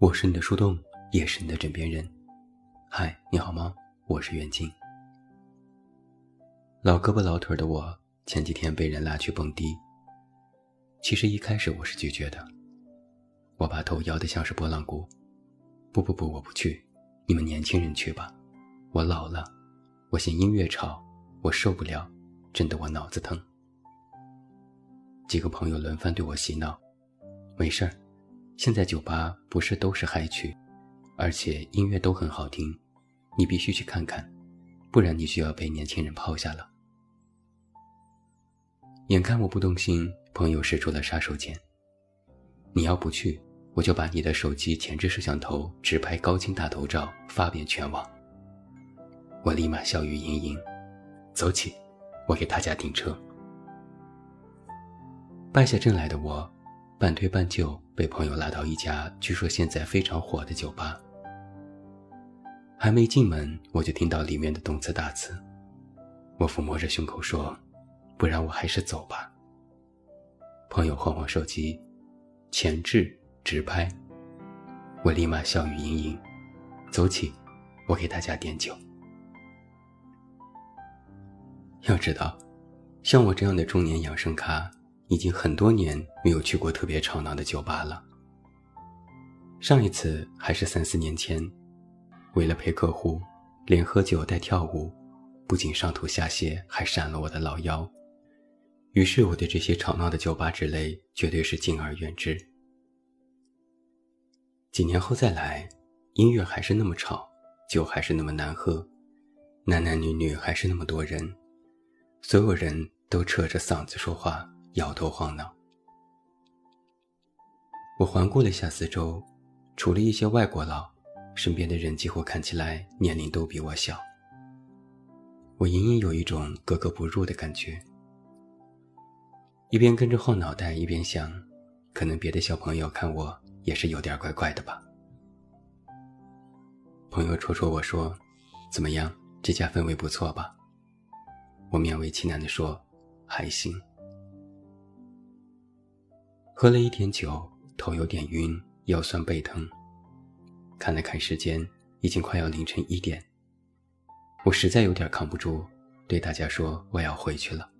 我是你的树洞，也是你的枕边人。嗨，你好吗？我是袁静。老胳膊老腿的我，前几天被人拉去蹦迪。其实一开始我是拒绝的，我把头摇得像是拨浪鼓。不不不，我不去，你们年轻人去吧。我老了，我嫌音乐吵，我受不了，真的我脑子疼。几个朋友轮番对我洗脑，没事儿，现在酒吧不是都是嗨曲，而且音乐都很好听，你必须去看看，不然你就要被年轻人抛下了。眼看我不动心，朋友使出了杀手锏。你要不去，我就把你的手机前置摄像头直拍高清大头照发遍全网。我立马笑语盈盈，走起，我给大家订车。败下阵来的我，半推半就被朋友拉到一家据说现在非常火的酒吧。还没进门，我就听到里面的动词大词。我抚摸着胸口说：“不然我还是走吧。”朋友晃晃手机，前置直拍。我立马笑语盈盈，走起，我给大家点酒。要知道，像我这样的中年养生咖。已经很多年没有去过特别吵闹的酒吧了。上一次还是三四年前，为了陪客户，连喝酒带跳舞，不仅上吐下泻，还闪了我的老腰。于是我对这些吵闹的酒吧之类绝对是敬而远之。几年后再来，音乐还是那么吵，酒还是那么难喝，男男女女还是那么多人，所有人都扯着嗓子说话。摇头晃脑。我环顾了下四周，除了一些外国佬，身边的人几乎看起来年龄都比我小。我隐隐有一种格格不入的感觉，一边跟着晃脑袋，一边想，可能别的小朋友看我也是有点怪怪的吧。朋友戳戳我说：“怎么样，这家氛围不错吧？”我勉为其难地说：“还行。”喝了一点酒，头有点晕，腰酸背疼。看了看时间，已经快要凌晨一点。我实在有点扛不住，对大家说：“我要回去了。”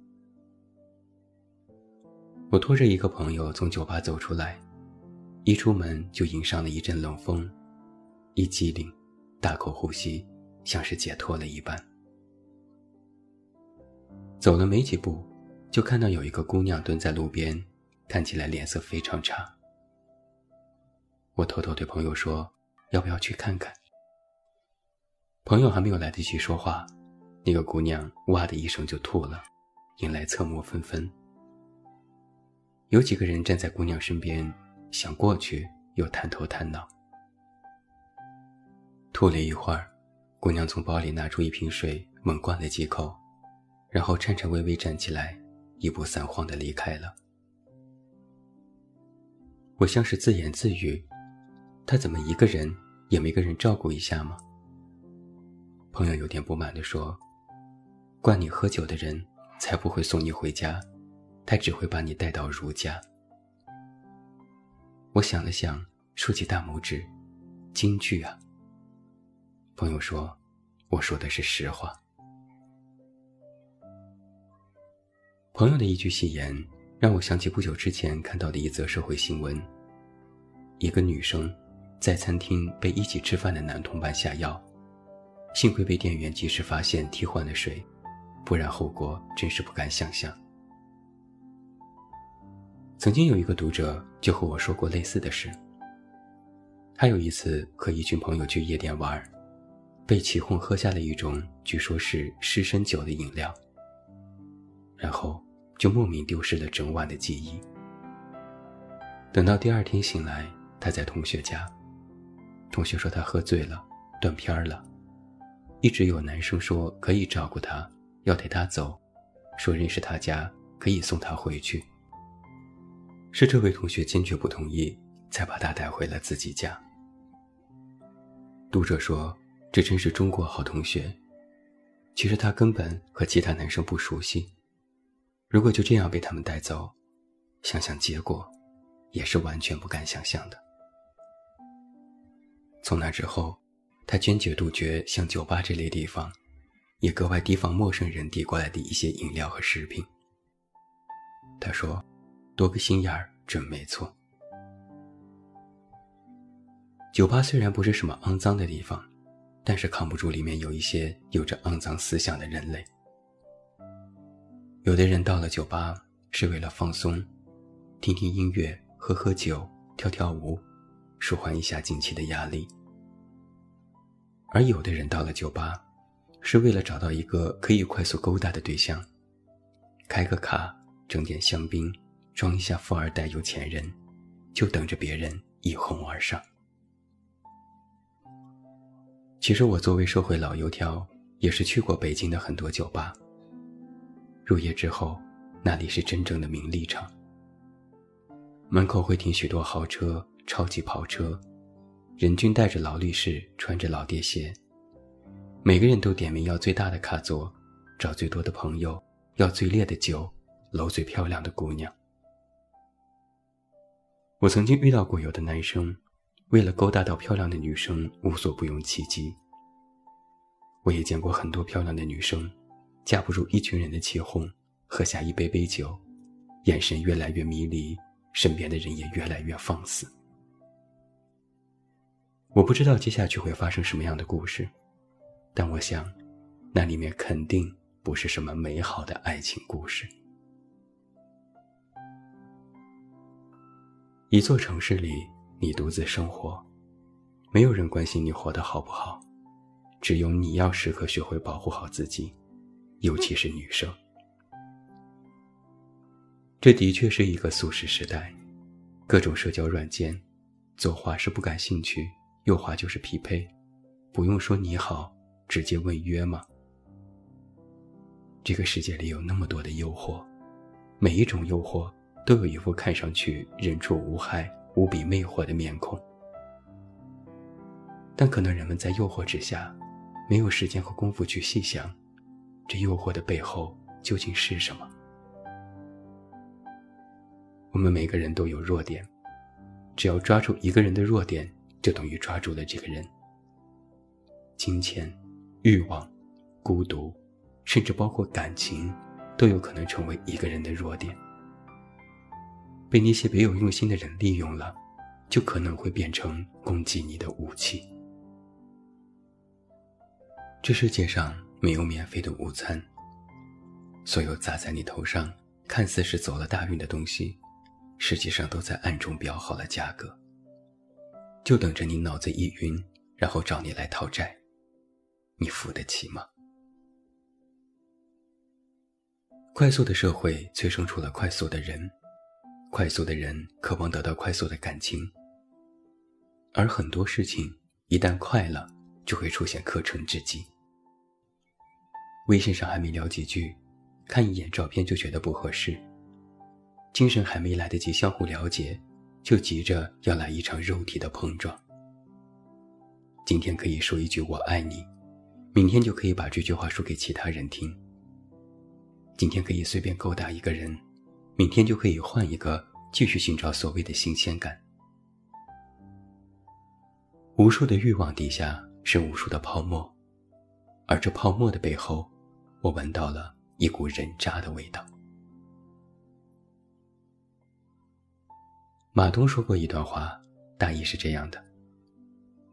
我拖着一个朋友从酒吧走出来，一出门就迎上了一阵冷风，一激灵，大口呼吸，像是解脱了一般。走了没几步，就看到有一个姑娘蹲在路边。看起来脸色非常差。我偷偷对朋友说：“要不要去看看？”朋友还没有来得及说话，那个姑娘哇的一声就吐了，引来侧目纷纷。有几个人站在姑娘身边，想过去，又探头探脑。吐了一会儿，姑娘从包里拿出一瓶水，猛灌了几口，然后颤颤巍巍站起来，一步三晃地离开了。我像是自言自语：“他怎么一个人也没个人照顾一下吗？”朋友有点不满地说：“惯你喝酒的人才不会送你回家，他只会把你带到如家。”我想了想，竖起大拇指：“京剧啊！”朋友说：“我说的是实话。”朋友的一句戏言。让我想起不久之前看到的一则社会新闻：一个女生在餐厅被一起吃饭的男同伴下药，幸亏被店员及时发现替换了水，不然后果真是不敢想象。曾经有一个读者就和我说过类似的事。他有一次和一群朋友去夜店玩，被起哄喝下了一种据说是湿身酒的饮料，然后。就莫名丢失了整晚的记忆。等到第二天醒来，他在同学家，同学说他喝醉了，断片了。一直有男生说可以照顾他，要带他走，说认识他家可以送他回去。是这位同学坚决不同意，才把他带回了自己家。读者说，这真是中国好同学。其实他根本和其他男生不熟悉。如果就这样被他们带走，想想结果，也是完全不敢想象的。从那之后，他坚决杜绝像酒吧这类地方，也格外提防陌生人递过来的一些饮料和食品。他说：“多个心眼儿准没错。”酒吧虽然不是什么肮脏的地方，但是扛不住里面有一些有着肮脏思想的人类。有的人到了酒吧是为了放松，听听音乐，喝喝酒，跳跳舞，舒缓一下近期的压力；而有的人到了酒吧，是为了找到一个可以快速勾搭的对象，开个卡，整点香槟，装一下富二代有钱人，就等着别人一哄而上。其实我作为社会老油条，也是去过北京的很多酒吧。入夜之后，那里是真正的名利场。门口会停许多豪车、超级跑车，人均戴着劳力士，穿着老爹鞋。每个人都点名要最大的卡座，找最多的朋友，要最烈的酒，搂最漂亮的姑娘。我曾经遇到过有的男生。为了勾搭到漂亮的女生，无所不用其极。我也见过很多漂亮的女生，架不住一群人的起哄，喝下一杯杯酒，眼神越来越迷离，身边的人也越来越放肆。我不知道接下去会发生什么样的故事，但我想，那里面肯定不是什么美好的爱情故事。一座城市里。你独自生活，没有人关心你活得好不好，只有你要时刻学会保护好自己，尤其是女生。这的确是一个速食时代，各种社交软件，左滑是不感兴趣，右滑就是匹配，不用说你好，直接问约吗？这个世界里有那么多的诱惑，每一种诱惑都有一副看上去人畜无害。无比魅惑的面孔，但可能人们在诱惑之下，没有时间和功夫去细想，这诱惑的背后究竟是什么？我们每个人都有弱点，只要抓住一个人的弱点，就等于抓住了这个人。金钱、欲望、孤独，甚至包括感情，都有可能成为一个人的弱点。被那些别有用心的人利用了，就可能会变成攻击你的武器。这世界上没有免费的午餐，所有砸在你头上看似是走了大运的东西，实际上都在暗中标好了价格，就等着你脑子一晕，然后找你来讨债，你付得起吗？快速的社会催生出了快速的人。快速的人渴望得到快速的感情，而很多事情一旦快了，就会出现可乘之机。微信上还没聊几句，看一眼照片就觉得不合适，精神还没来得及相互了解，就急着要来一场肉体的碰撞。今天可以说一句“我爱你”，明天就可以把这句话说给其他人听。今天可以随便勾搭一个人。明天就可以换一个，继续寻找所谓的新鲜感。无数的欲望底下是无数的泡沫，而这泡沫的背后，我闻到了一股人渣的味道。马东说过一段话，大意是这样的：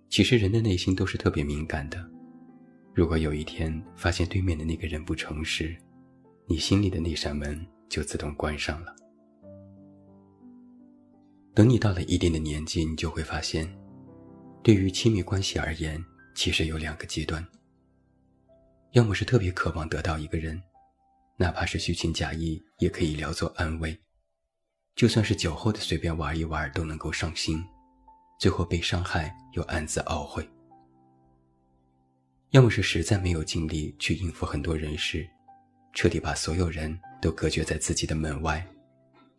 其实人的内心都是特别敏感的，如果有一天发现对面的那个人不诚实，你心里的那扇门。就自动关上了。等你到了一定的年纪，你就会发现，对于亲密关系而言，其实有两个极端。要么是特别渴望得到一个人，哪怕是虚情假意，也可以聊作安慰；就算是酒后的随便玩一玩，都能够上心，最后被伤害又暗自懊悔。要么是实在没有精力去应付很多人事，彻底把所有人。都隔绝在自己的门外，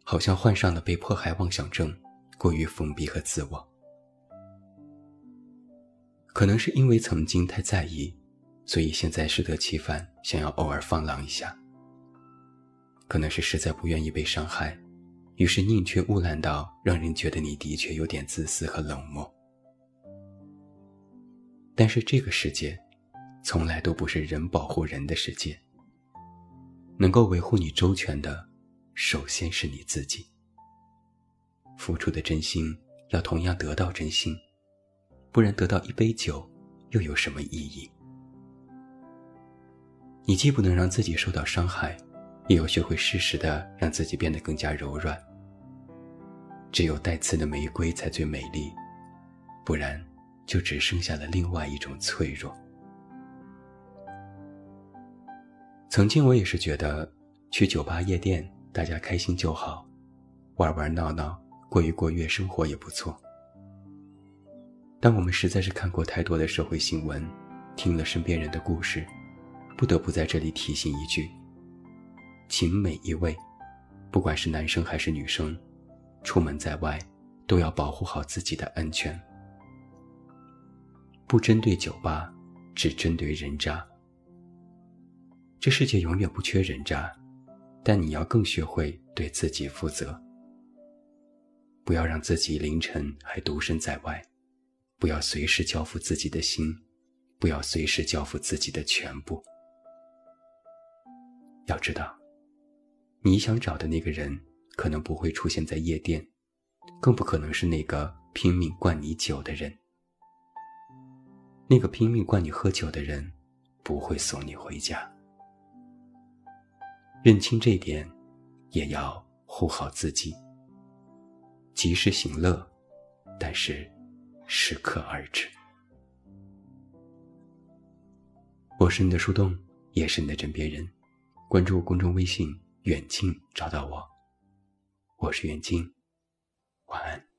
好像患上了被迫害妄想症，过于封闭和自我。可能是因为曾经太在意，所以现在适得其反，想要偶尔放浪一下。可能是实在不愿意被伤害，于是宁缺毋滥到让人觉得你的确有点自私和冷漠。但是这个世界，从来都不是人保护人的世界。能够维护你周全的，首先是你自己。付出的真心要同样得到真心，不然得到一杯酒，又有什么意义？你既不能让自己受到伤害，也要学会适时的让自己变得更加柔软。只有带刺的玫瑰才最美丽，不然就只剩下了另外一种脆弱。曾经我也是觉得，去酒吧夜店，大家开心就好，玩玩闹闹，过一过月生活也不错。但我们实在是看过太多的社会新闻，听了身边人的故事，不得不在这里提醒一句：请每一位，不管是男生还是女生，出门在外都要保护好自己的安全。不针对酒吧，只针对人渣。这世界永远不缺人渣，但你要更学会对自己负责。不要让自己凌晨还独身在外，不要随时交付自己的心，不要随时交付自己的全部。要知道，你想找的那个人，可能不会出现在夜店，更不可能是那个拼命灌你酒的人。那个拼命灌你喝酒的人，不会送你回家。认清这点，也要护好自己。及时行乐，但是适可而止。我是你的树洞，也是你的枕边人。关注公众微信“远近”，找到我。我是远近，晚安。